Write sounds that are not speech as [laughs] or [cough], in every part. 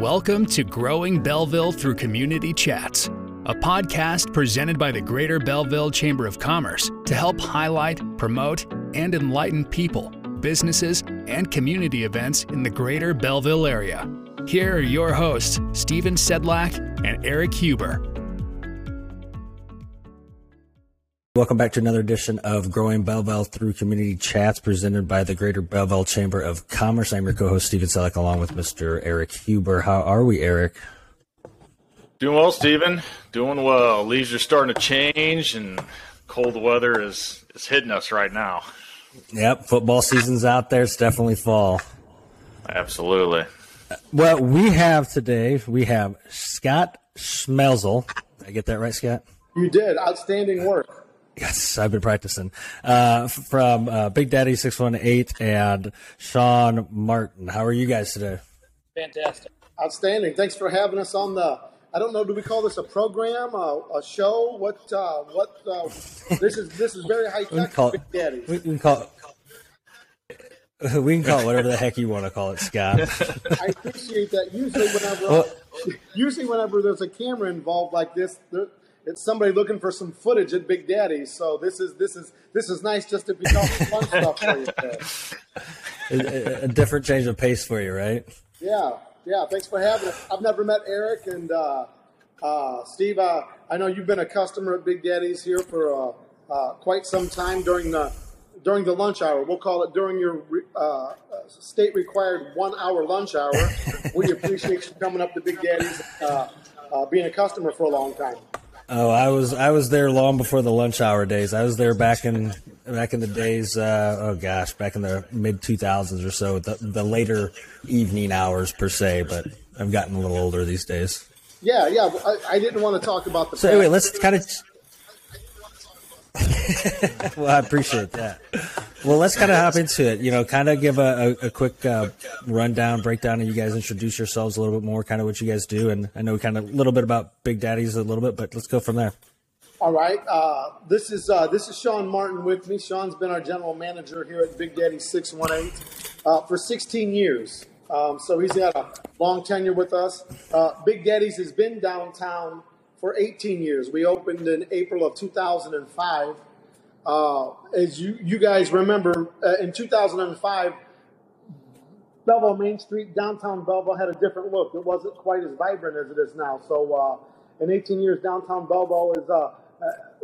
Welcome to Growing Belleville Through Community Chats, a podcast presented by the Greater Belleville Chamber of Commerce to help highlight, promote, and enlighten people, businesses, and community events in the Greater Belleville area. Here are your hosts, Stephen Sedlak and Eric Huber. Welcome back to another edition of Growing Belleville through Community Chats presented by the Greater Belleville Chamber of Commerce. I'm your co-host Stephen Sedlak along with Mr. Eric Huber. How are we, Eric? Doing well, Stephen. Doing well. Leaves are starting to change and cold weather is, is hitting us right now. Yep, football season's out there. It's definitely fall. Absolutely. Well, we have today, we have Scott Schmelzel. Did I get that right, Scott? You did. Outstanding work. Yes, I've been practicing. Uh, from uh, Big Daddy six one eight and Sean Martin. How are you guys today? Fantastic. Outstanding. Thanks for having us on the. I don't know. Do we call this a program, a, a show? What? Uh, what? Uh, this is this is very high We can tech. call Big. Daddy. We can call it. We can call it whatever the heck you want to call it, Scott. [laughs] I appreciate that. Usually, whenever Well- usually whenever there's a camera involved like this, there, it's somebody looking for some footage at Big Daddy. So this is this is this is nice just to be talking [laughs] fun stuff for you. a, a different change of pace for you, right? Yeah, yeah. Thanks for having us. I've never met Eric and uh, uh, Steve. Uh, I know you've been a customer at Big Daddy's here for uh, uh, quite some time during the during the lunch hour. We'll call it during your uh, state required one hour lunch hour. [laughs] we appreciate you coming up to Big Daddy's, uh, uh, being a customer for a long time. Oh, I was I was there long before the lunch hour days. I was there back in back in the days. Uh, oh gosh, back in the mid two thousands or so. The the later evening hours per se, but I've gotten a little older these days. Yeah, yeah. I, I didn't want to talk about the. So anyway, let's kind of. [laughs] well, I appreciate that. Well, let's kind of hop into it. You know, kind of give a, a, a quick uh, rundown, breakdown, and you guys introduce yourselves a little bit more, kind of what you guys do, and I know kind of a little bit about Big Daddies a little bit, but let's go from there. All right. Uh, this is uh, this is Sean Martin with me. Sean's been our general manager here at Big Daddy Six One Eight uh, for 16 years. Um, so he's had a long tenure with us. Uh, Big Daddy's has been downtown for 18 years. We opened in April of 2005. Uh, as you you guys remember, uh, in 2005, Belleville Main Street, downtown Belleville had a different look. It wasn't quite as vibrant as it is now. So, uh, in 18 years, downtown Belleville is uh, uh,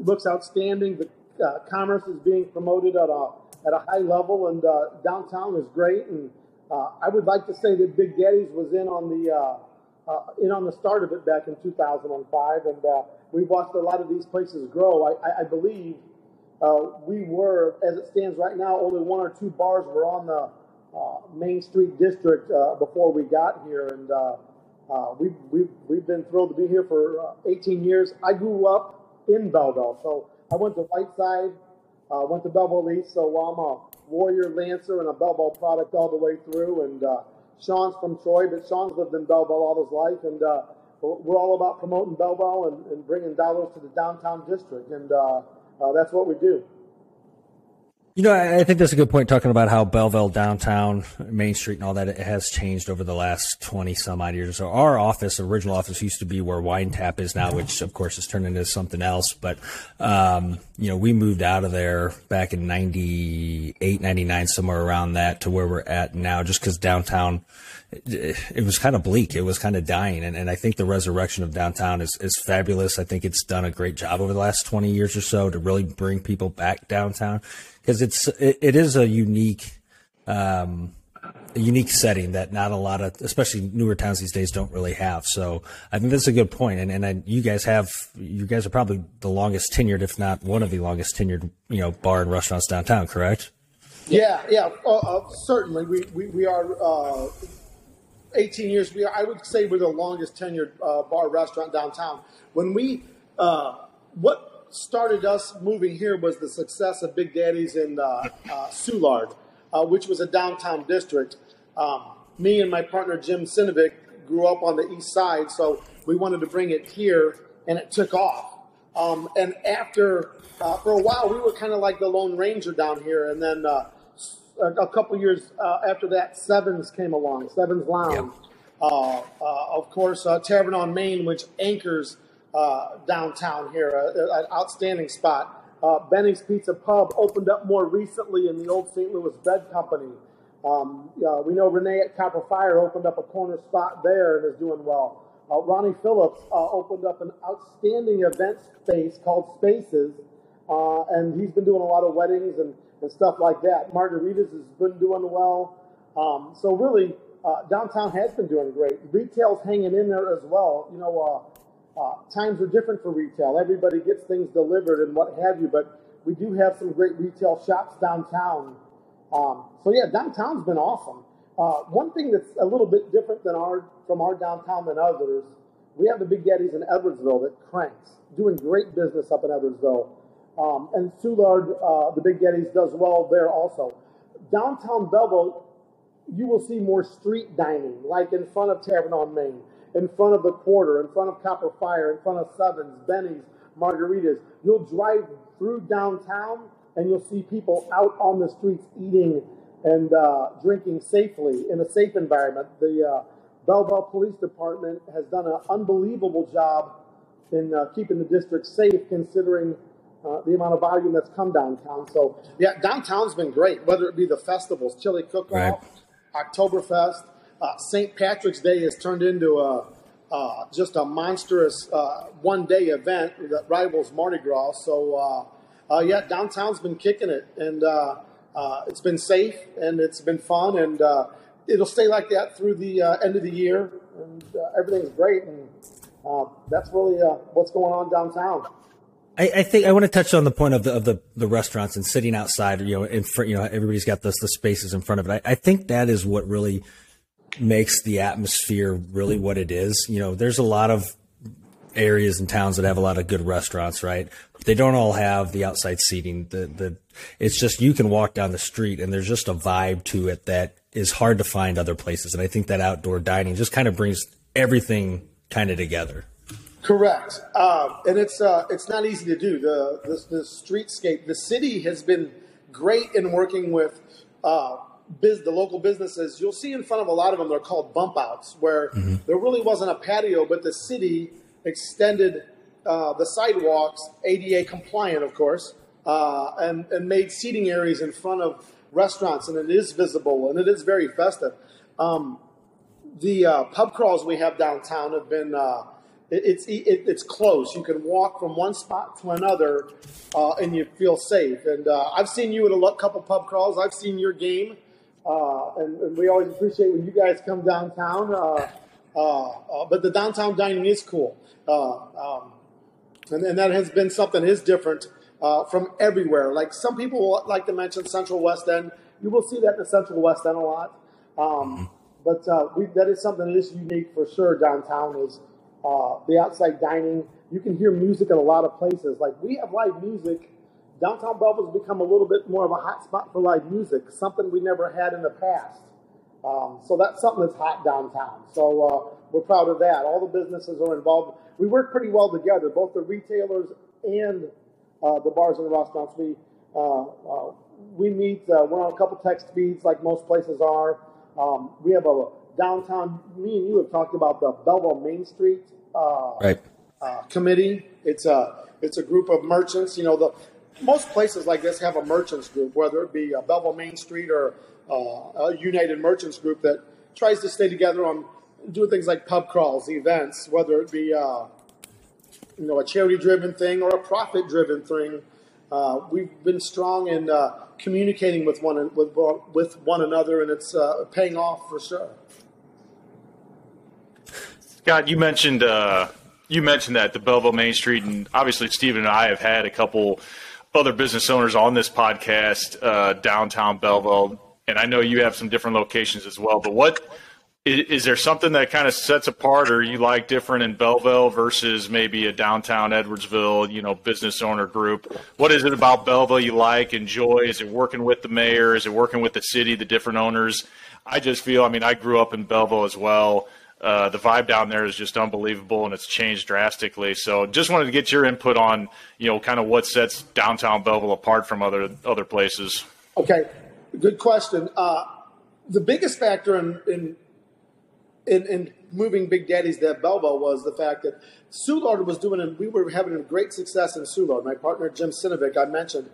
looks outstanding. The uh, commerce is being promoted at a at a high level, and downtown is great. And I would like to say that Big Daddy's was in on the uh, in on the start of it back in 2005, and uh, we've watched a lot of these places grow. I, I, I believe uh, we were, as it stands right now, only one or two bars were on the uh, Main Street district uh, before we got here, and uh, we've, we've, we've been thrilled to be here for uh, 18 years. I grew up in Belleville, so I went to Whiteside, went to Belleville East, so I'm a Warrior Lancer and a Belleville product all the way through, and Sean's from Troy, but Sean's lived in Belleville all his life, and uh, we're all about promoting Belleville and, and bringing dollars to the downtown district, and uh, uh, that's what we do. You know, I think that's a good point talking about how Belleville downtown, Main Street, and all that it has changed over the last twenty some odd years. So our office, original office, used to be where Wine Tap is now, which of course has turned into something else. But um, you know, we moved out of there back in 98, 99, somewhere around that, to where we're at now, just because downtown. It, was kind of bleak. It was kind of dying, and, and I think the resurrection of downtown is, is fabulous. I think it's done a great job over the last twenty years or so to really bring people back downtown because it's it, it is a unique um, a unique setting that not a lot of especially newer towns these days don't really have so i think that's a good point and and I, you guys have you guys are probably the longest tenured if not one of the longest tenured you know bar and restaurants downtown correct Yeah, yeah, uh, uh, certainly. We, we, we are uh, 18 years. We are, I would say we're the longest tenured uh, bar restaurant downtown. When we, uh, what started us moving here was the success of Big Daddy's in uh, uh, Soulard, uh, which was a downtown district. Um, me and my partner Jim Sinovic grew up on the east side, so we wanted to bring it here, and it took off. Um, and after, uh, for a while, we were kind of like the Lone Ranger down here. And then uh, a, a couple years uh, after that, Sevens came along, Sevens Lounge. Uh, uh, of course, uh, Tavern on Main, which anchors uh, downtown here, an outstanding spot. Benny's Pizza Pub opened up more recently in the old St. Louis Bread Company. Um, we know Renee at Copper Fire opened up a corner spot there and is doing well. Ronnie Phillips opened up an outstanding event space called Spaces, and he's been doing a lot of weddings and, and stuff like that. Margaritas has been doing well. Um, so really, uh, downtown has been doing great. Retail's hanging in there as well. You know, uh, times are different for retail. Everybody gets things delivered and what have you, but we do have some great retail shops downtown. Um, so yeah, downtown's been awesome. Uh, one thing that's a little bit different than our from our downtown than others, we have the Big Daddies in Edwardsville that cranks, doing great business up in Edwardsville. Um, and Soulard, uh, the Big Daddies, does well there also. Downtown Belleville you will see more street dining, like in front of Tavern on Main, in front of the Quarter, in front of Copper Fire, in front of Sevens, Benny's, Margaritas. You'll drive through downtown and you'll see people out on the streets eating and uh, drinking safely in a safe environment. The uh, Belleville Police Department has done an unbelievable job in uh, keeping the district safe, considering uh, the amount of volume that's come downtown. So, yeah, downtown's been great, whether it be the festivals, Chili Cook Off, right. Oktoberfest. Uh, St. Patrick's Day has turned into a uh, just a monstrous uh, one day event that rivals Mardi Gras. So, uh, uh, yeah, downtown's been kicking it, and uh, it's been safe and it's been fun, and it'll stay like that through the end of the year, and everything's great, and that's really what's going on downtown. I, I, think I want to touch on the point of the of the, the restaurants and sitting outside. You know, in front. You know, everybody's got the the spaces in front of it. I, I think that is what really makes the atmosphere really what it is. You know, there's a lot of areas and towns that have a lot of good restaurants, right? They don't all have the outside seating. The the it's just you can walk down the street and there's just a vibe to it that is hard to find other places. And I think that outdoor dining just kind of brings everything kind of together. Correct, uh, and it's uh, it's not easy to do. The, the, the streetscape, the city has been great in working with uh, biz, the local businesses. You'll see in front of a lot of them, they're called bump outs, where mm-hmm. there really wasn't a patio, but the city extended uh, the sidewalks, ADA compliant, of course, uh, and and made seating areas in front of restaurants, and it is visible and it is very festive. Um, the uh, pub crawls we have downtown have been it's it, it's close. You can walk from one spot to another, uh, and you feel safe. And uh, I've seen you at a couple pub crawls. I've seen your game, uh, and, and, we always appreciate when you guys come downtown. Uh, uh, uh, but the downtown dining is cool, um, and, and, that has been something that is different from everywhere. Like some people like to mention Central West End. You will see that in the Central West End a lot. Um, but we, that is something that is unique for sure downtown is uh, the outside dining. You can hear music in a lot of places. Like we have live music. Downtown Belleville's become a little bit more of a hot spot for live music, something we never had in the past. Um, so that's something that's hot downtown. So uh, we're proud of that. All the businesses are involved. We work pretty well together, both the retailers and uh, the bars and the restaurants. We uh, uh, we meet. Uh, we're on a couple text feeds, like most places are. Um, we have a downtown. Me and you have talked about the Belleville Main Street uh, right. uh, committee. It's a it's a group of merchants. You know, the most places like this have a merchants group, whether it be a Belleville Main Street or uh, a United Merchants group that tries to stay together on doing things like pub crawls, events, whether it be uh, you know a charity driven thing or a profit driven thing. Uh, we've been strong in uh, communicating with one with with one another, and it's paying off for sure. Scott, you mentioned uh, you mentioned that the Belleville Main Street, and obviously Stephen and I have had a couple other business owners on this podcast uh, downtown Belleville, and I know you have some different locations as well. But what is, is there something that kind of sets apart, or you like different in Belleville versus maybe a downtown Edwardsville, you know, business owner group? What is it about Belleville you like, enjoy? Is it working with the mayor? Is it working with the city, the different owners? I just feel, I mean, I grew up in Belleville as well. Uh, the vibe down there is just unbelievable and it's changed drastically. So just wanted to get your input on, you know, kind of what sets downtown Belleville apart from other other places. Okay, good question. Uh, the biggest factor in, in in, in moving Big Daddy's to Belleville was the fact that Soulard was doing, and we were having a great success in Soulard. My partner Jim Sinovic, I mentioned,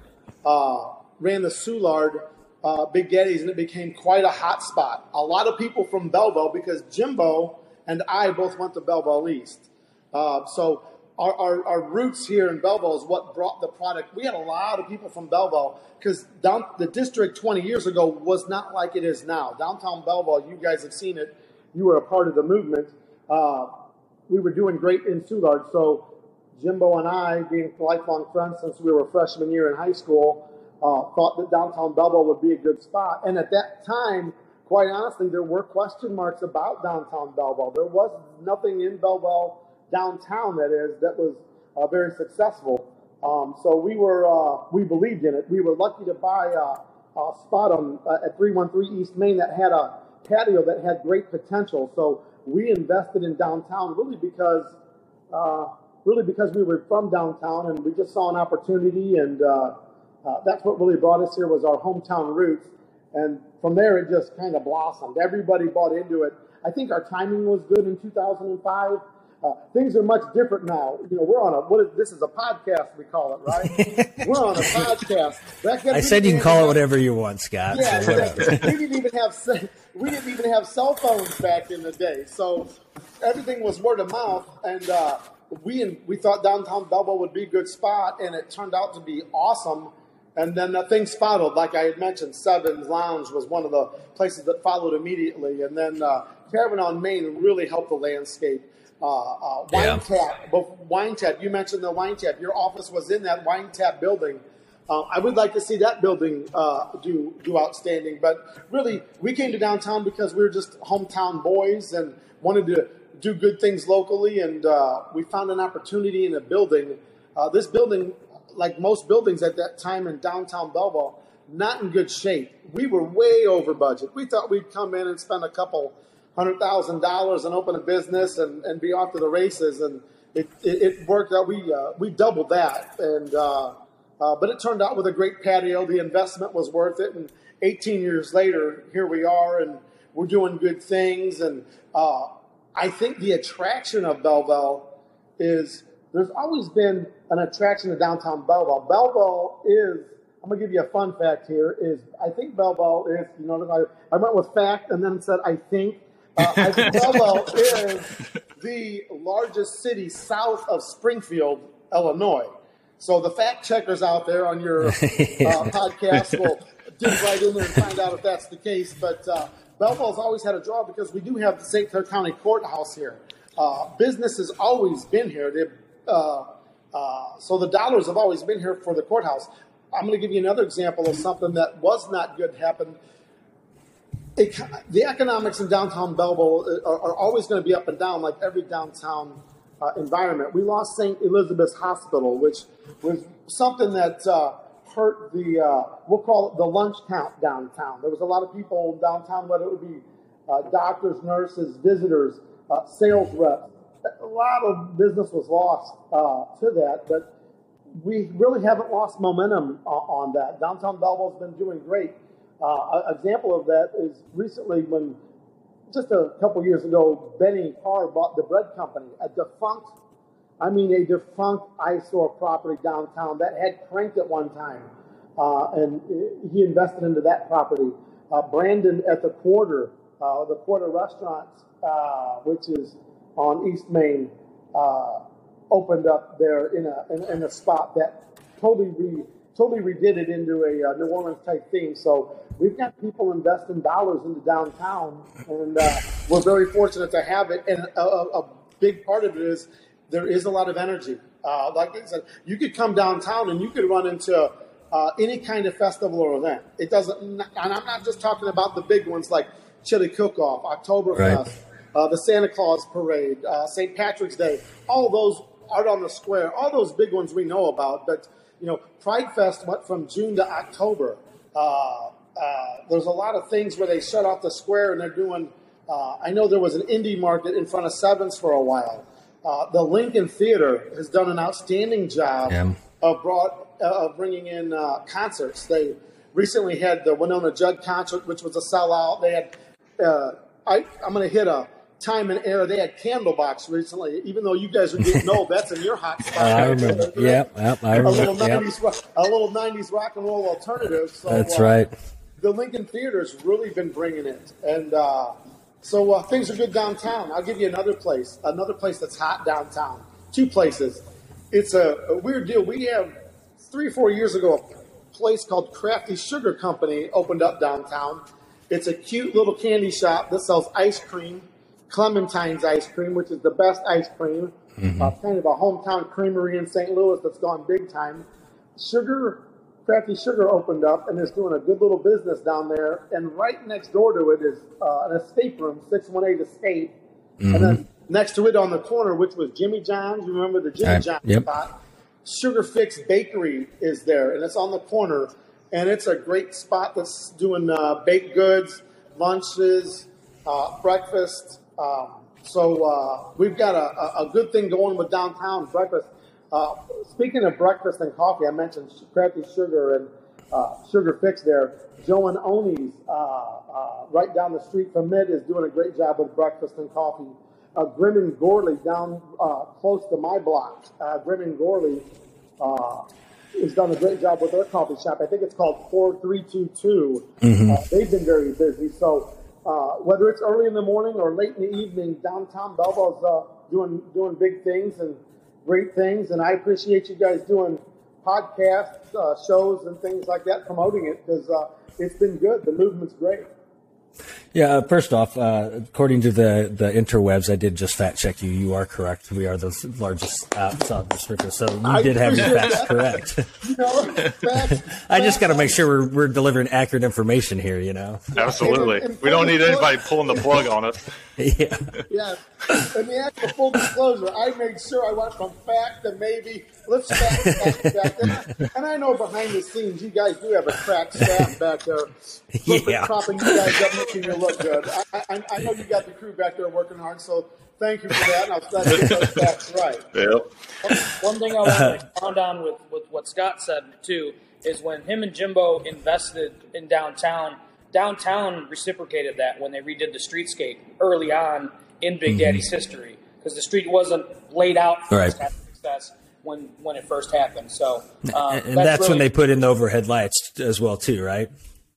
uh, ran the Soulard uh, Big Daddy's, and it became quite a hot spot. A lot of people from Belleville, because Jimbo and I both went to Belleville East. Uh, so our, our, our, roots here in Belleville is what brought the product. We had a lot of people from Belleville because down the district 20 years ago was not like it is now. Downtown Belleville, you guys have seen it. You were a part of the movement. Uh, we were doing great in Soulard. So Jimbo and I, being lifelong friends since we were freshman year in high school, uh, thought that downtown Belleville would be a good spot. And at that time, quite honestly, there were question marks about downtown Belleville. There was nothing in Belleville downtown that is that was uh, very successful. Um, so we were uh, we believed in it. We were lucky to buy a, a spot on uh, at 313 East Main that had a patio that had great potential. So we invested in downtown really because uh, really because we were from downtown and we just saw an opportunity and uh, that's what really brought us here was our hometown roots. And from there, it just kind of blossomed. Everybody bought into it. I think our timing was good in 2005. Uh, things are much different now. You know, we're on a what is this is a podcast we call it, right? [laughs] we're on a podcast. I said you can call it whatever you want, Scott. Yeah, so we didn't even have we didn't even have cell phones back in the day, so everything was word of mouth. And uh, we we thought downtown Belleville would be a good spot, and it turned out to be awesome. And then uh, things followed, like I had mentioned. Seven's Lounge was one of the places that followed immediately, and then uh, Tavern on Main really helped the landscape. Uh, uh, wine yeah. tap, but wine tap. You mentioned the wine tap. Your office was in that wine tap building. Uh, I would like to see that building uh, do do outstanding. But really, we came to downtown because we were just hometown boys and wanted to do good things locally, and uh, we found an opportunity in a building. Uh, this building like most buildings at that time in downtown Belleville, not in good shape. We were way over budget. We thought we'd come in and spend a couple hundred thousand dollars and open a business and, and be off to the races. And it, it, it worked out. We, uh, we doubled that. And, uh, uh, but it turned out with a great patio. The investment was worth it. And 18 years later, here we are and we're doing good things. And uh, I think the attraction of Belleville is there's always been an attraction to downtown Belleville. Belleville is, I'm going to give you a fun fact here, is I think Belleville is, you know, I, I went with fact and then said I think. Uh, I think [laughs] Belleville is the largest city south of Springfield, Illinois. So the fact checkers out there on your uh, [laughs] podcast will dig right in there and find out if that's the case. But uh, Belleville's always had a draw because we do have the St. Clair County Courthouse here. Uh, business has always been here. They've so the dollars have always been here for the courthouse. I'm going to give you another example of something that was not good happened. It, the economics in downtown Belleville are, are, always going to be up and down, like every downtown uh, environment. We lost St. Elizabeth's Hospital, which was something that uh, hurt the, uh, we'll call it the lunch count downtown. There was a lot of people downtown, whether it would be uh, doctors, nurses, visitors, uh, sales reps, a lot of business was lost uh, to that, but we really haven't lost momentum on, on that. Downtown Belleville's been doing great. Uh, an example of that is recently when, just a couple years ago, Benny Carr bought the bread company, a defunct, I mean, a defunct eyesore property downtown that had cranked at one time. Uh, and he invested into that property. Uh, Brandon at the quarter, uh, the quarter restaurants, uh, which is on East Main uh, opened up there in a in, in, a spot that totally re, totally redid it into a uh, New Orleans type theme. So we've got people investing dollars into downtown, and uh, we're very fortunate to have it. And a, a, big part of it is there is a lot of energy. Uh, like I said, you could come downtown and you could run into uh, any kind of festival or event. It doesn't, and I'm not just talking about the big ones like Chili Cook Off, Oktoberfest. Right uh, the Santa Claus Parade, uh, St. Patrick's Day, all those Art on the Square, all those big ones we know about. But you know, Pride Fest went from June to October. Uh, uh there's a lot of things where they shut off the square and they're doing. Uh, I know there was an indie market in front of Sevens for a while. Uh, the Lincoln Theater has done an outstanding job yeah. of brought of bringing in concerts. They recently had the Wynonna Judd concert, which was a sellout. They had I, I'm going to hit a time and era. They had Candlebox recently. Even though you guys are getting old, that's in your hot spot. I remember. Yep, yep, I A remember. little Yep. nineties, a little nineties rock and roll alternative. So, That's uh, right. the Lincoln Theater's really been bringing it, and uh, so uh, things are good downtown. I'll give you another place, another place that's hot downtown. Two places. It's a, a weird deal. We have three or four years ago a place called Crafty Sugar Company opened up downtown. It's a cute little candy shop that sells ice cream, Clementine's ice cream, which is the best ice cream. Uh, kind of a hometown creamery in St. Louis that's gone big time. Sugar, Crafty Sugar opened up and is doing a good little business down there. And right next door to it is uh, an escape room, 618 Escape. And then next to it on the corner, which was Jimmy John's, you remember the Jimmy Uh, John's yep. spot? Sugar Fix Bakery is there, and it's on the corner. And it's a great spot that's doing uh, baked goods, lunches, uh, breakfast. Um, so uh, we've got a, a, good thing going with downtown breakfast. Uh, speaking of breakfast and coffee, I mentioned Crafty Sugar and uh, Sugar Fix there. Joe and Oni's uh, uh, right down the street from Mid is doing a great job with breakfast and coffee. Uh, Grimm and Gorly down uh, close to my block. Uh, Grimm and Gorly uh, has done a great job with their coffee shop. I think it's called 4322. Uh, they've been very busy. So uh, whether it's early in the morning or late in the evening, downtown Belleville's uh, doing doing big things and great things. And I appreciate you guys doing podcasts, uh, shows, and things like that, promoting it because uh, it's been good. The movement's great. Yeah, uh, first off, uh, according to the, the interwebs, I did just fact check you. You are correct. We are the largest outside distributor, so you I did have your appreciate facts correct. You [laughs] know, facts- [laughs] I just got to make sure we're, we're delivering accurate information here, you know? Absolutely. And- and We don't need anybody pulling the plug on us. Yeah. Yeah, and the actual full disclosure, I made sure I went from fact to maybe let's fact, fact, fact. And, I, and I know behind the scenes, you guys do have a crack staff back there, Yeah. propping you guys up, making you look good. I, I, I know you got the crew back there working hard, so thank you for that. And I'll try to get those facts right. [laughs] Yep. One thing I want to [laughs] expound on with, with what Scott said too is when him and Jimbo invested in downtown, downtown reciprocated that when they redid the streetscape early on in Big Daddy's history because the street wasn't laid out for Right. this kind of success when when it first happened. So um, And that's, when really- they put in the overhead lights as well, too, right?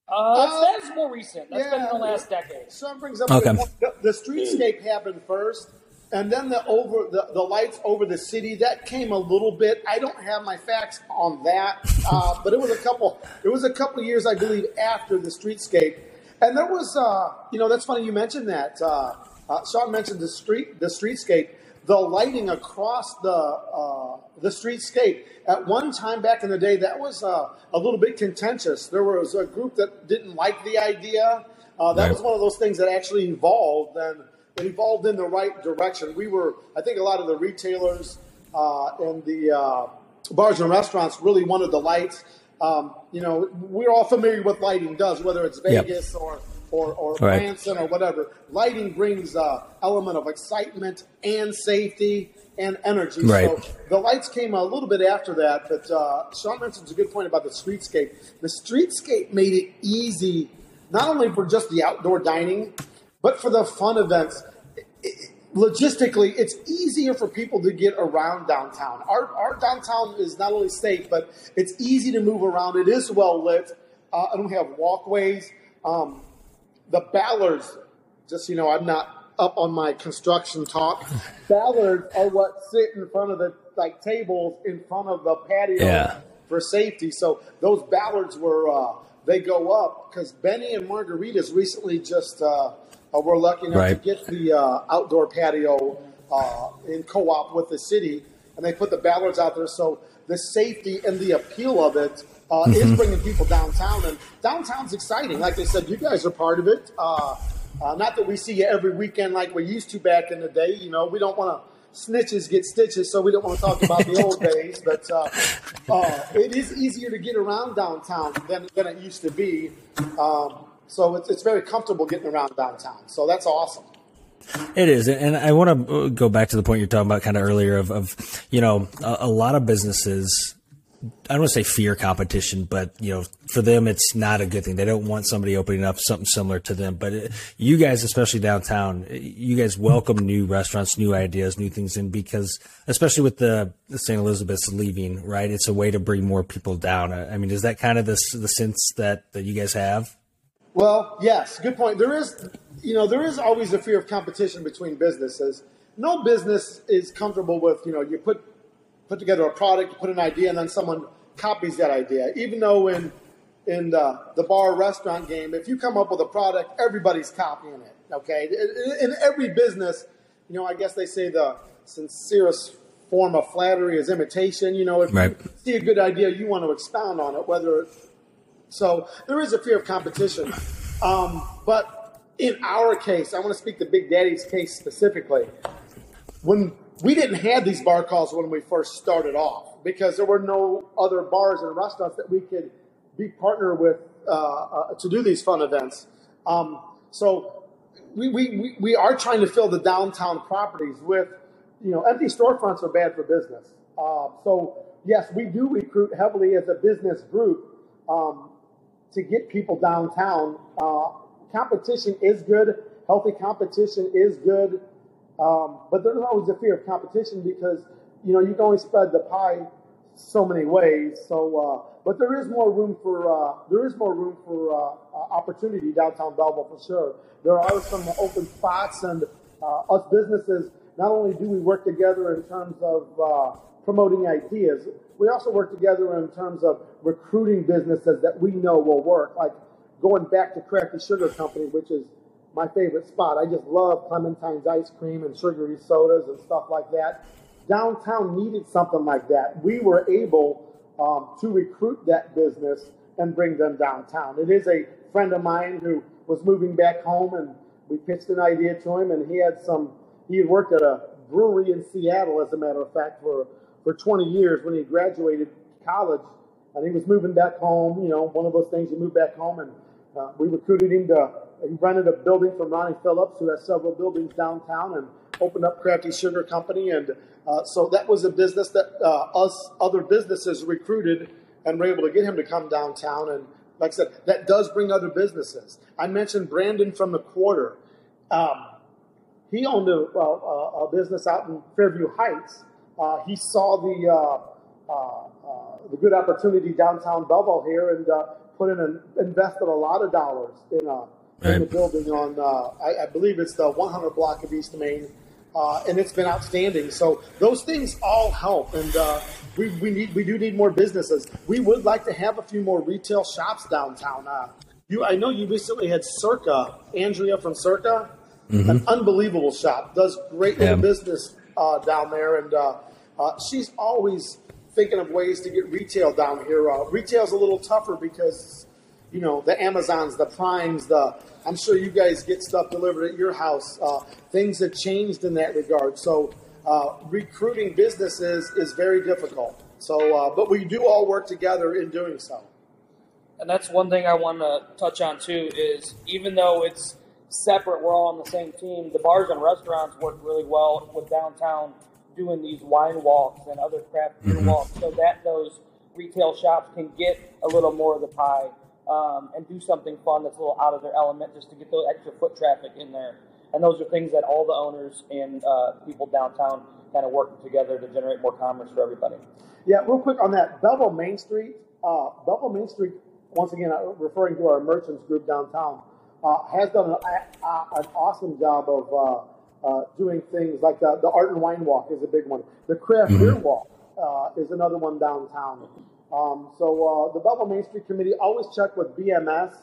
uh, that's, that's more recent. That's been in the last decade. Sean brings up Okay. a good point. the, the streetscape happened first, and then the over the, the lights over the city that came a little bit. I don't have my facts on that, uh, [laughs] but it was a couple. It was a couple of years, I believe, after the streetscape, and there was, uh, you know, that's funny you mentioned that. Uh, uh, Sean mentioned the street, the streetscape, the lighting across the uh, the streetscape. At one time back in the day, that was uh, a little bit contentious. There was a group that didn't like the idea. Uh, that Right. was one of those things that actually evolved and evolved in the right direction. We were, I think, a lot of the retailers uh, and the uh, bars and restaurants really wanted the lights. Um, you know, we're all familiar with lighting does, whether it's Yep. Vegas or or, or Right. Branson or whatever. Lighting brings uh, element of excitement and safety and energy. Right. So the lights came a little bit after that, but uh, Sean mentions a good point about the streetscape. The streetscape made it easy, not only for just the outdoor dining, but for the fun events. It- it- logistically, it's easier for people to get around downtown. Our, our downtown is not only safe, but it's easy to move around. It is well lit, uh, and we have walkways. Um, the bollards, just you know, I'm not up on my construction talk. [laughs] Bollards are what sit in front of the like tables in front of the patio Yeah. for safety. So those bollards were uh, they go up because Benny and Margaritas recently just uh, uh, were lucky enough Right. to get the uh, outdoor patio uh, in co-op with the city, and they put the bollards out there. So the safety and the appeal of it uh, is bringing people downtown, and downtown's exciting. Like I said, you guys are part of it. Uh, uh, not that we see you every weekend like we used to back in the day. You know, we don't want to snitches get stitches, so we don't want to talk about the old days. But uh, uh, it is easier to get around downtown than, than it used to be. Um, so it's, it's very comfortable getting around downtown. So that's awesome. It is, and I want to uh, go back to the point you're talking about kind of earlier of, of you know, a, a lot of businesses I don't want to say fear competition, but you know, for them, it's not a good thing. They don't want somebody opening up something similar to them. But it, you guys, especially downtown, uh, you guys welcome new restaurants, new ideas, new things in because, especially with the, the St. Elizabeth's leaving, right? It's a way to bring more people down. I mean, is that kind of the the sense that that you guys have? Well, yes, good point. There is, you know, there is always a fear of competition between businesses. No business is comfortable with, you know, you put put together a product, you put an idea, and then someone copies that idea. Even though in in the, the bar restaurant game, if you come up with a product, everybody's copying it. Okay, in, in every business, you know, I guess they say the sincerest form of flattery is imitation. You know, if right. you see a good idea, you want to expound on it, whether so there is a fear of competition. Um, but in our case, I want to speak to Big Daddy's case specifically. When we didn't have these bar calls when we first started off because there were no other bars and restaurants that we could be partner with uh, uh, to do these fun events. Um, so we, we, we are trying to fill the downtown properties with, you know, empty storefronts are bad for business. Uh, so yes, we do recruit heavily as a business group. Um, to get people downtown. Uh, competition is good. Healthy competition is good. Um, but there's always a fear of competition because, you know, you can only spread the pie so many ways. So, uh, but there is more room for, uh, there is more room for uh, uh, opportunity downtown Belleville for sure. There are some open spots and uh, us businesses, not only do we work together in terms of promoting ideas, we also work together in terms of recruiting businesses that we know will work. Like going back to Crafty Sugar Company, which is my favorite spot. I just love Clementine's ice cream and sugary sodas and stuff like that. Downtown needed something like that. We were able um, to recruit that business and bring them downtown. It is a friend of mine who was moving back home, and we pitched an idea to him, and he had some. He had worked at a brewery in Seattle, as a matter of fact, for for 20 years when he graduated college and he was moving back home. You know, one of those things he moved back home, and uh, we recruited him to. He rented a building from Ronnie Phillips, who has several buildings downtown, and opened up Crafty Sugar Company. And uh, so that was a business that uh, us other businesses recruited and were able to get him to come downtown. And like I said, that does bring other businesses. I mentioned Brandon from the Quarter. Um, he owned a, a, a, business out in Fairview Heights. Uh, he saw the uh, uh, the good opportunity downtown Belleville here and uh, put in and invested a lot of dollars in, uh, right. in the building on, uh, I, I, believe it's the 100 block of East Main. Uh, and it's been outstanding. So those things all help, and uh, we, we need we do need more businesses. We would like to have a few more retail shops downtown. Uh, you, I know you recently had Circa, Andrea from Circa, mm-hmm. an unbelievable shop, does great little yeah. business down there, and she's always thinking of ways to get retail down here. Uh, retail's a little tougher because, you know, the Amazons, the Primes, the I'm sure you guys get stuff delivered at your house. Uh, things have changed in that regard. So uh, recruiting businesses is very difficult. So, uh, but we do all work together in doing so. And that's one thing I want to touch on too. Is even though it's separate, we're all on the same team. The bars and restaurants work really well with downtown doing these wine walks and other craft beer mm-hmm. walks so that those retail shops can get a little more of the pie um, and do something fun that's a little out of their element just to get those extra foot traffic in there. And those are things that all the owners and uh, people downtown kind of working together to generate more commerce for everybody. Yeah, real quick on that. Belleville Main Street, uh, Belleville Main Street, once again, uh, referring to our merchants group downtown, uh, has done an, an awesome job of uh, doing things like the, the art and wine walk is a big one. The craft mm-hmm. beer walk uh, is another one downtown. Um, so uh, the Belleville Main Street Committee always check with BMS.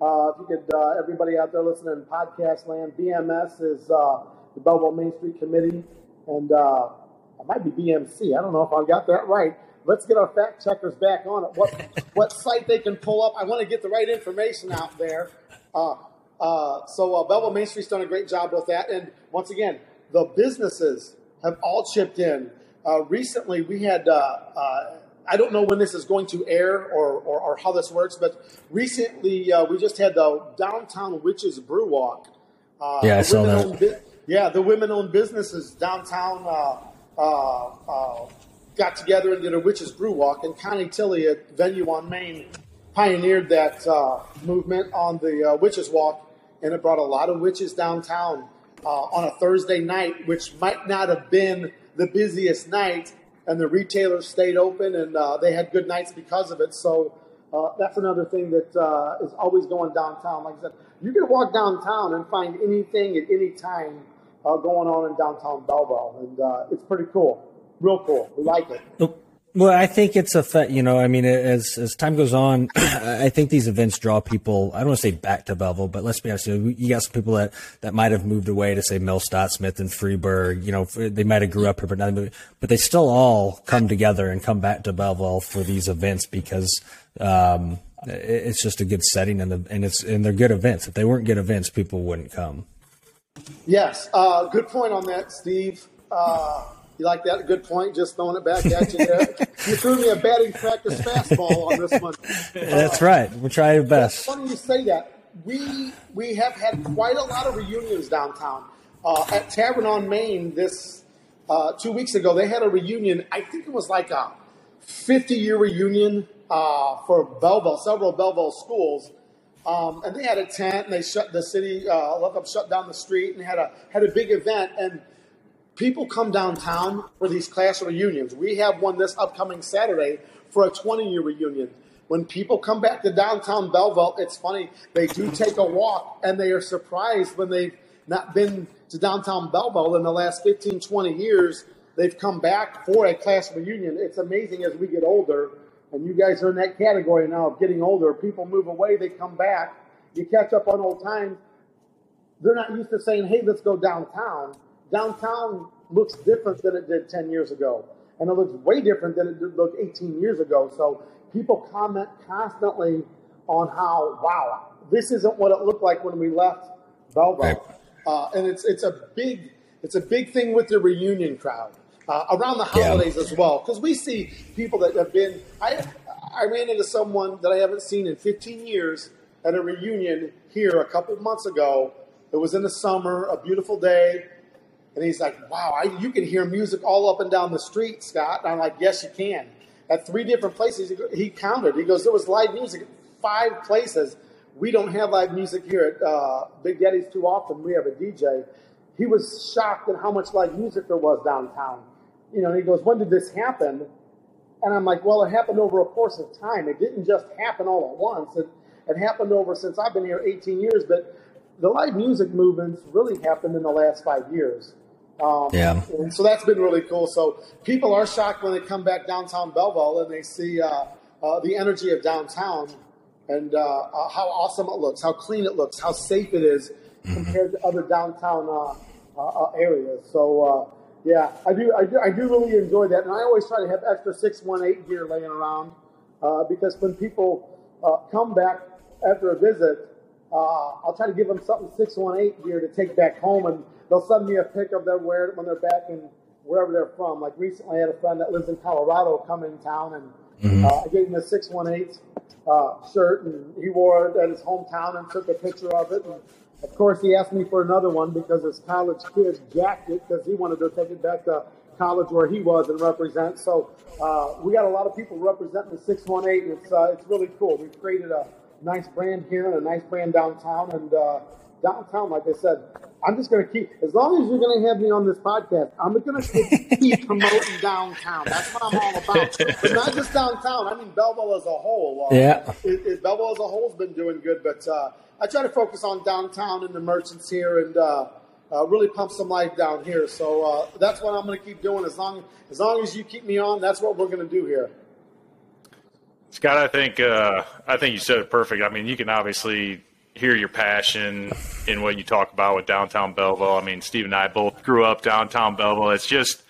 Uh, if you could, uh, everybody out there listening in podcast land, BMS is uh, the Belleville Main Street Committee, and it might be BMC. I don't know if I got that right. Let's get our fact checkers back on it. What [laughs] what site they can pull up? I want to get the right information out there. Uh, so uh, Belleville Main Street's done a great job with that. And once again, the businesses have all chipped in. Uh, recently, we had, uh, uh, I don't know when this is going to air or, or, or how this works, but recently uh, we just had the Downtown Witches Brew Walk. yeah, I saw that. Bu- yeah, the women owned businesses downtown got together and did a witches brew walk, and Connie Tilley, a venue on Main, pioneered that uh, movement on the uh, witches walk, and it brought a lot of witches downtown uh, on a Thursday night, which might not have been the busiest night, and the retailers stayed open and uh, they had good nights because of it. So uh, that's another thing that uh, is always going downtown. Like I said, you can walk downtown and find anything at any time uh, going on in downtown Belleville, and uh, it's pretty cool, real cool. We like it. Well, I think it's a fa- you know, I mean, as as time goes on, [clears throat] I think these events draw people. I don't want to say back to Belleville, but let's be honest. You, know, you got some people that that might have moved away to say Millstadt, Smith, and Freeburg. You know, they might have grew up here, but not, but they still all come together and come back to Belleville for these events because um, it's just a good setting and the, and it's and they're good events. If they weren't good events, people wouldn't come. Yes, uh, good point on that, Steve. Uh, you like that? A good point. Just throwing it back at you. [laughs] you threw me a batting practice fastball on this one. That's uh, right. We're trying our best. funny you say that. We we have had quite a lot of reunions downtown. Uh, at Tavern on Main this uh, two weeks ago, they had a reunion. I think it was like a 50 year reunion uh, for Belleville, several Belleville schools. Um, and they had a tent, and they shut the city, uh, let them shut down the street, and had a had a big event. And people come downtown for these class reunions. We have one this upcoming Saturday for a 20 year reunion. When people come back to downtown Belleville, it's funny, they do take a walk and they are surprised when they've not been to downtown Belleville in the last 15, 20 years. They've come back for a class reunion. It's amazing as we get older, and you guys are in that category now of getting older. People move away, they come back. You catch up on old times. They're not used to saying, hey, let's go downtown downtown looks different than it did 10 years ago. And it looks way different than it did look 18 years ago. So people comment constantly on how, wow, this isn't what it looked like when we left Belleville. Right. Uh, and it's, it's a big, it's a big thing with the reunion crowd. Uh, around the holidays yeah. as well, because we see people that have been. I I ran into someone that I haven't seen in 15 years at a reunion here a couple months ago. It was in the summer, a beautiful day. And he's like, wow, I, you can hear music all up and down the street, Scott. And I'm like, yes, you can. At three different places, he counted. He goes, there was live music at five places. We don't have live music here at uh, Big Daddy's too often. We have a DJ. He was shocked at how much live music there was downtown. You know, and he goes, when did this happen? And I'm like, well, it happened over a course of time. It didn't just happen all at once. It, it happened over since I've been here 18 years, but the live music movements really happened in the last five years. Um, yeah. And so that's been really cool. So people are shocked when they come back downtown Belleville and they see uh, uh, the energy of downtown and uh, uh how awesome it looks, how clean it looks, how safe it is mm-hmm. compared to other downtown uh, uh, areas. So yeah, I do, I do, I do really enjoy that, and I always try to have extra six one eight gear laying around because when people come back after a visit, I'll try to give them something six one eight gear to take back home and they'll send me a pic of them wearing it when they're back in wherever they're from. Like recently, I had a friend that lives in Colorado come in town, and mm-hmm. uh, I gave him a six one eight uh, shirt, and he wore it at his hometown and took a picture of it. And of course, he asked me for another one because his college kid jacked it because he wanted to take it back to college where he was and represent. So uh, we got a lot of people representing the six one eight, and it's uh, it's really cool. We've created a nice brand here and a nice brand downtown, and uh, downtown, like I said, I'm just going to keep, as long as you're going to have me on this podcast, I'm going [laughs] to keep promoting downtown. That's what I'm all about. But not just downtown. I mean, Belleville as a whole. Uh, yeah. It, it, Belleville as a whole has been doing good, but uh, I try to focus on downtown and the merchants here and uh, uh really pump some life down here. So uh, that's what I'm going to keep doing. As long as long as you keep me on, that's what we're going to do here. Scott, I think uh, I think you said it perfect. I mean, you can obviously hear your passion in what you talk about with downtown Belleville. I mean, Steve and I both grew up downtown Belleville. It's just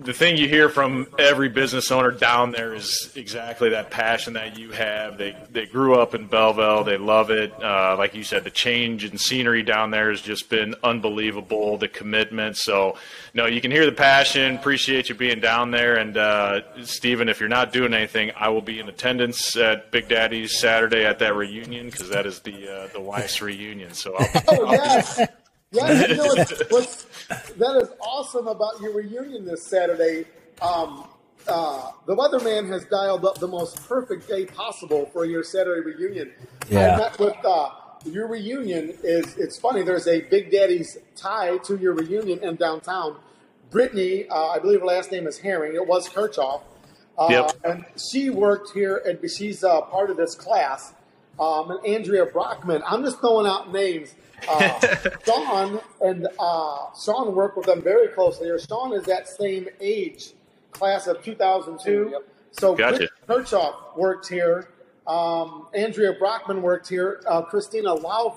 the thing you hear from every business owner down there is exactly that passion that you have. They they grew up in Belleville. They love it. Uh, like you said, the change in scenery down there has just been unbelievable. The commitment. So, no, you can hear the passion. Appreciate you being down there. And uh, Stephen, if you're not doing anything, I will be in attendance at Big Daddy's Saturday at that reunion because that is the uh, the Weiss reunion. So, I'll, [laughs] oh I'll yes. Yeah, [laughs] you know what's, what's, that is awesome about your reunion this Saturday. um, uh, the weatherman has dialed up the most perfect day possible for your Saturday reunion. Yeah. I met with uh, your reunion is it's funny. There's a Big Daddy's tie to your reunion in downtown. Brittany, uh, I believe her last name is Herring. It was Kirchhoff. Uh, Yep. And she worked here, and she's uh, part of this class. Um, and Andrea Brockman. I'm just throwing out names. Uh, [laughs] Sean and uh, Sean worked with them very closely. Or Sean is that same age, class of 2002. Yep. So Gotcha. Kirchhoff worked here. Um, Andrea Brockman worked here. Uh, Christina Lauf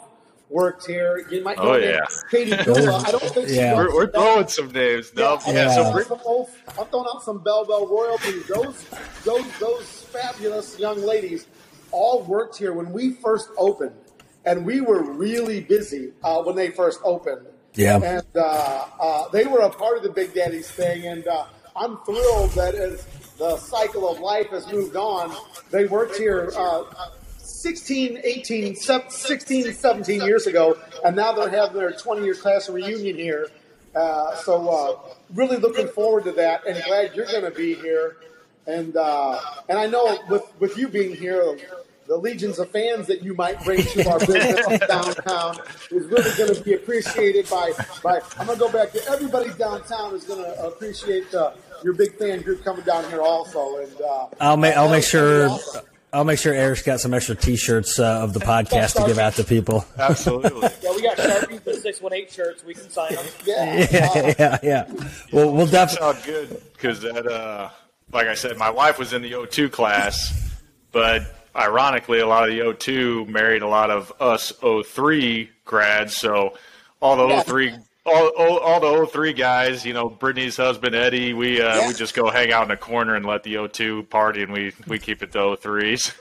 worked here. You might know Oh, yeah. Katie Dula. I don't think she Yeah. worked We're, we're throwing some names. No, yeah, Yeah. I'm, so throwing Brit- out old, I'm throwing out some Bell Bell royalty. Those, those, those fabulous young ladies all worked here when we first opened, and we were really busy uh, when they first opened. Yeah. and uh, uh, they were a part of the Big Daddies thing, and uh, I'm thrilled that as the cycle of life has moved on, they worked here. Uh, 16, 18, 16, 17 years ago, and now they're having their 20 year class reunion here. Uh, so, uh, really looking forward to that, and glad you're going to be here. And uh, and I know with with you being here, the legions of fans that you might bring to our business [laughs] downtown is really going to be appreciated by by. I'm going to go back to everybody downtown is going to appreciate uh, your big fan group coming down here also. And uh, I'll make I'll make that's gonna be sure awesome. I'll make sure Eric's got some extra T-shirts uh, of the podcast to give out to people. absolutely. [laughs] Yeah, we got Sharpies and 618 shirts. We can sign them. [laughs] Yeah. yeah, yeah, yeah. Well, we'll definitely. good because that, uh, like I said, my wife was in the O2 class, but ironically, a lot of the O2 married a lot of us O3 grads. So all the Yeah. O3, all, all, all the O3 guys, you know, Brittany's husband Eddie, we uh, Yeah. we just go hang out in the corner and let the O2 party, and we we keep it to O3s.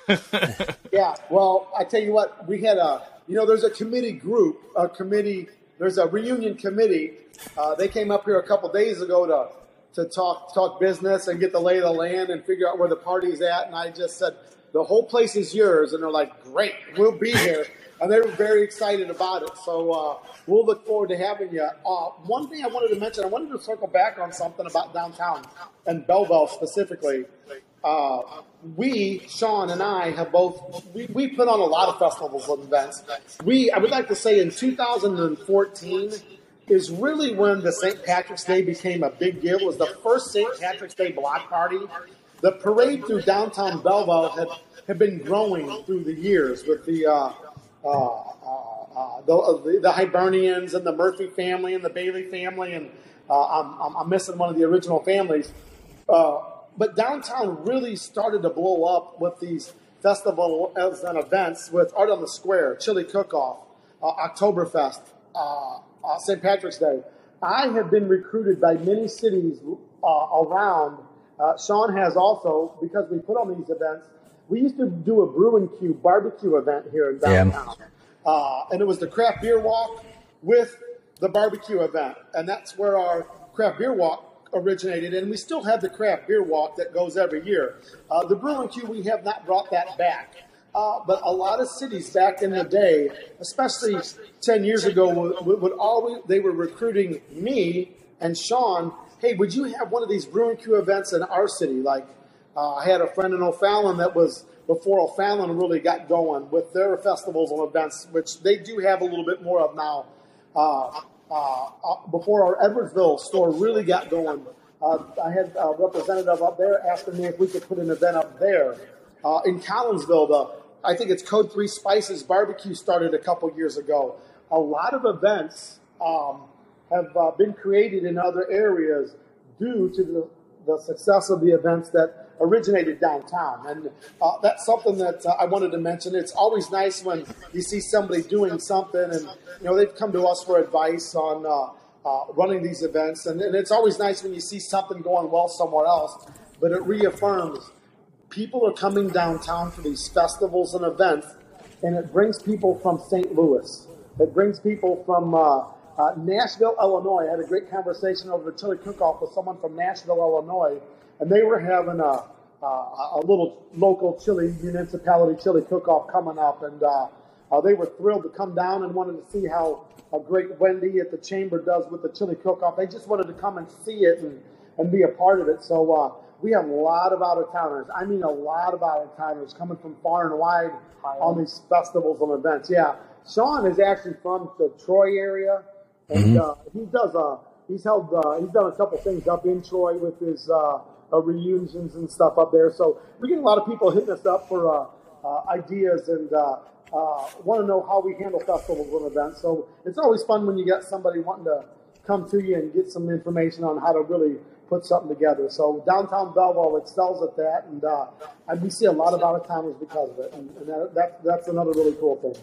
[laughs] Yeah, well, I tell you what, we had a, you know, there's a committee group, a committee, there's a reunion committee. Uh, they came up here a couple days ago to to talk talk business and get the lay of the land and figure out where the party's at. And I just said, the whole place is yours, and they're like, great, we'll be here. And they were very excited about it. So uh, we'll look forward to having you. Uh, one thing I wanted to mention, I wanted to circle back on something about downtown and Belleville specifically. Uh, we, Sean and I, have both we, we put on a lot of festivals and events. We, I would like to say, in 2014 is really when the St. Patrick's Day became a big deal. It was the first St. Patrick's Day block party. The parade through downtown Belleville had, had been growing through the years with the uh, uh, uh, uh, the, uh, the Hibernians and the Murphy family and the Bailey family, and uh, I'm, I'm, missing one of the original families. Uh, but downtown really started to blow up with these festivals and events with Art on the Square, Chili Cook-Off, uh, Oktoberfest, uh, uh, St. Patrick's Day. I have been recruited by many cities uh, around. Uh, Sean has also, because we put on these events, we used to do a Brew and Q barbecue event here in Yeah. downtown. Uh, and it was the craft beer walk with the barbecue event. And that's where our craft beer walk originated. And we still have the craft beer walk that goes every year. Uh, the Brew and Q, we have not brought that back. Uh, but a lot of cities back in the day, especially 10 years ago, would, would always, they were recruiting me and Sean. Hey, would you have one of these Brew and Q events in our city? Like, uh, I had a friend in O'Fallon that was before O'Fallon really got going with their festivals and events, which they do have a little bit more of now. Uh, uh, uh, before our Edwardsville store really got going, uh, I had a representative up there asking me if we could put an event up there. Uh, in Collinsville, the I think it's Code Three Spices Barbecue started a couple years ago. A lot of events um, have uh, been created in other areas due to the, the success of the events that originated downtown. And uh, that's something that uh, I wanted to mention. It's always nice when you see somebody doing something and, you know, they've come to us for advice on uh, uh, running these events. And, and it's always nice when you see something going well somewhere else, but it reaffirms people are coming downtown for these festivals and events, and it brings people from St. Louis. It brings people from uh, uh, Nashville, Illinois. I had a great conversation over the chili cook-off with someone from Nashville, Illinois, and they were having a, a, a little local chili municipality chili cook-off coming up, and uh, uh, they were thrilled to come down and wanted to see how a great Wendy at the chamber does with the chili cook-off. They just wanted to come and see it and and be a part of it. So uh, we have a lot of out of towners. I mean, a lot of out of towners coming from far and wide on these festivals and events. Yeah, Sean is actually from the Troy area, and mm-hmm. uh, he does uh, he's held uh, he's done a couple things up in Troy with his uh, uh, reunions and stuff up there. So we get a lot of people hitting us up for ideas and want to know how we handle festivals and events. So it's always fun when you get somebody wanting to come to you and get some information on how to really put something together. So downtown Belleville excels at that, and, uh, we see a lot of out of towners because of it, and, and that, that, that's another really cool thing.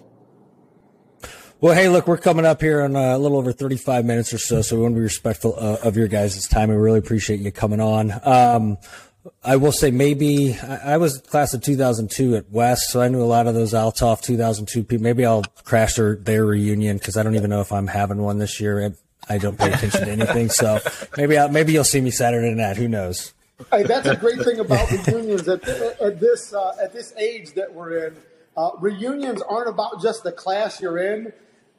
Well, hey, look, we're coming up here in a little over 35 minutes or so, so we want to be respectful uh, of your guys' time. We really appreciate you coming on. Um, I will say maybe I, I was class of 2002 at West, so I knew a lot of those Althoff 2002 people. Maybe I'll crash their, their reunion because I don't even know if I'm having one this year. I don't pay attention to anything, so maybe I'll, maybe you'll see me Saturday night. Who knows? Hey, that's a great thing about reunions at, at this uh, at this age that we're in. Uh, reunions aren't about just the class you're in.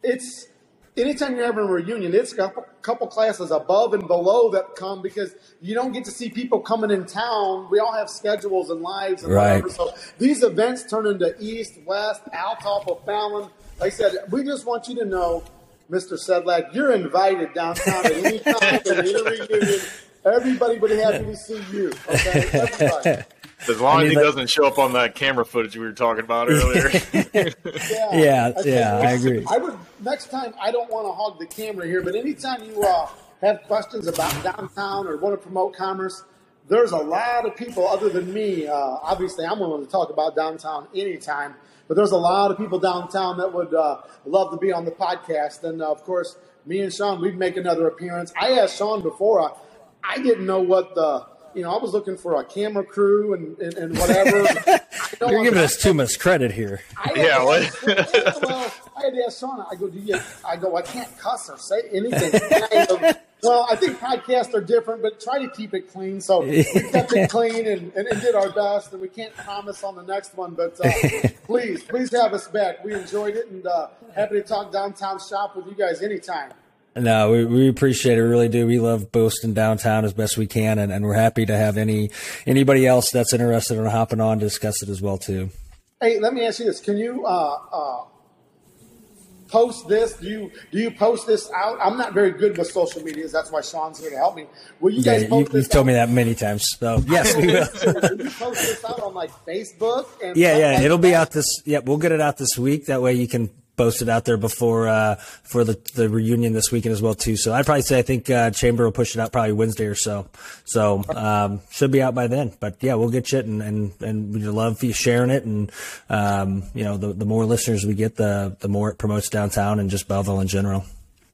It's anytime you're having a reunion, it's a couple, couple classes above and below that come because you don't get to see people coming in town. We all have schedules and lives and right. whatever. So these events turn into East, West, Althoff, O'Fallon. Like I said, we just want you to know, Mr. Sedlak, you're invited downtown at any time at any reunion. Everybody would be happy to see you. Okay, everybody. [laughs] As long I mean, as he like, doesn't show up on that camera footage we were talking about earlier. [laughs] yeah, yeah, I, yeah, I agree. I would next time. I don't want to hog the camera here, but anytime you uh, have questions about downtown or want to promote commerce, there's a lot of people other than me. Uh, obviously, I'm willing to talk about downtown anytime, but there's a lot of people downtown that would uh, love to be on the podcast. And uh, of course, me and Sean, we'd make another appearance. I asked Sean before. Uh, I didn't know what the you know, I was looking for a camera crew and, and, and whatever. [laughs] You're giving us too much credit here. yeah, what? well, [laughs] I had to ask Sean. I go, do you? I go, I can't cuss or say anything. well, I think podcasts are different, but try to keep it clean. So we kept it clean and, and, and did our best, and we can't promise on the next one. But uh, [laughs] please, please have us back. We enjoyed it, and uh, happy to talk downtown shop with you guys anytime. No, we, we appreciate it. We really do. We love boasting downtown as best we can, and, and we're happy to have any anybody else that's interested in hopping on to discuss it as well too. Hey, let me ask you this: Can you uh, uh, post this? Do you do you post this out? I'm not very good with social medias. That's why Sean's here to help me. Will you guys? Post Yeah, you, have told me that many times. So yes, we will. [laughs] will you post this out on like Facebook? yeah, yeah, like it'll that? be out this. Yeah, we'll get it out this week. That way you can posted out there before uh, for the, the reunion this weekend as well too. So I'd probably say I think uh, Chamber will push it out probably Wednesday or so. So um, should be out by then. But yeah, we'll get you it, and and, and we love for you sharing it. And um, you know, the the more listeners we get, the the more it promotes downtown and just Belleville in general.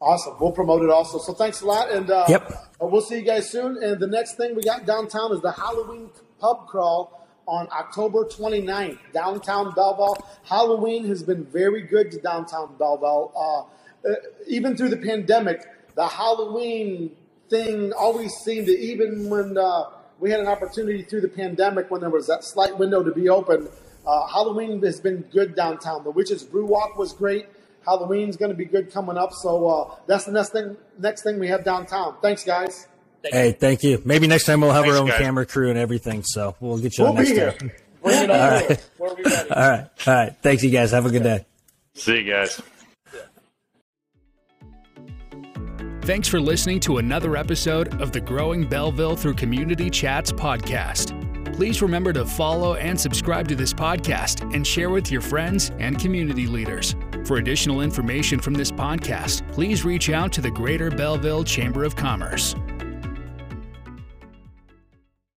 Awesome. We'll promote it also. So thanks a lot, and uh, yep, we'll see you guys soon. And the next thing we got downtown is the Halloween pub crawl on October 29th, downtown Belleville. Halloween has been very good to downtown Belleville. Uh, uh, even through the pandemic, the Halloween thing always seemed to, even when uh, we had an opportunity through the pandemic when there was that slight window to be open, uh, Halloween has been good downtown. The Witches Brew Walk was great. Halloween's going to be good coming up. So uh, that's the next thing, next thing we have downtown. Thanks, guys. Thank hey, you. thank you. Maybe next time we'll have Thanks, our own guys. camera crew and everything. So we'll get you we'll on next here. time. [laughs] All right. All right. All right. Thanks, you guys. Have a good day. See you guys. Thanks for listening to another episode of the Growing Belleville Through Community Chats podcast. Please remember to follow and subscribe to this podcast and share with your friends and community leaders. For additional information from this podcast, please reach out to the Greater Belleville Chamber of Commerce.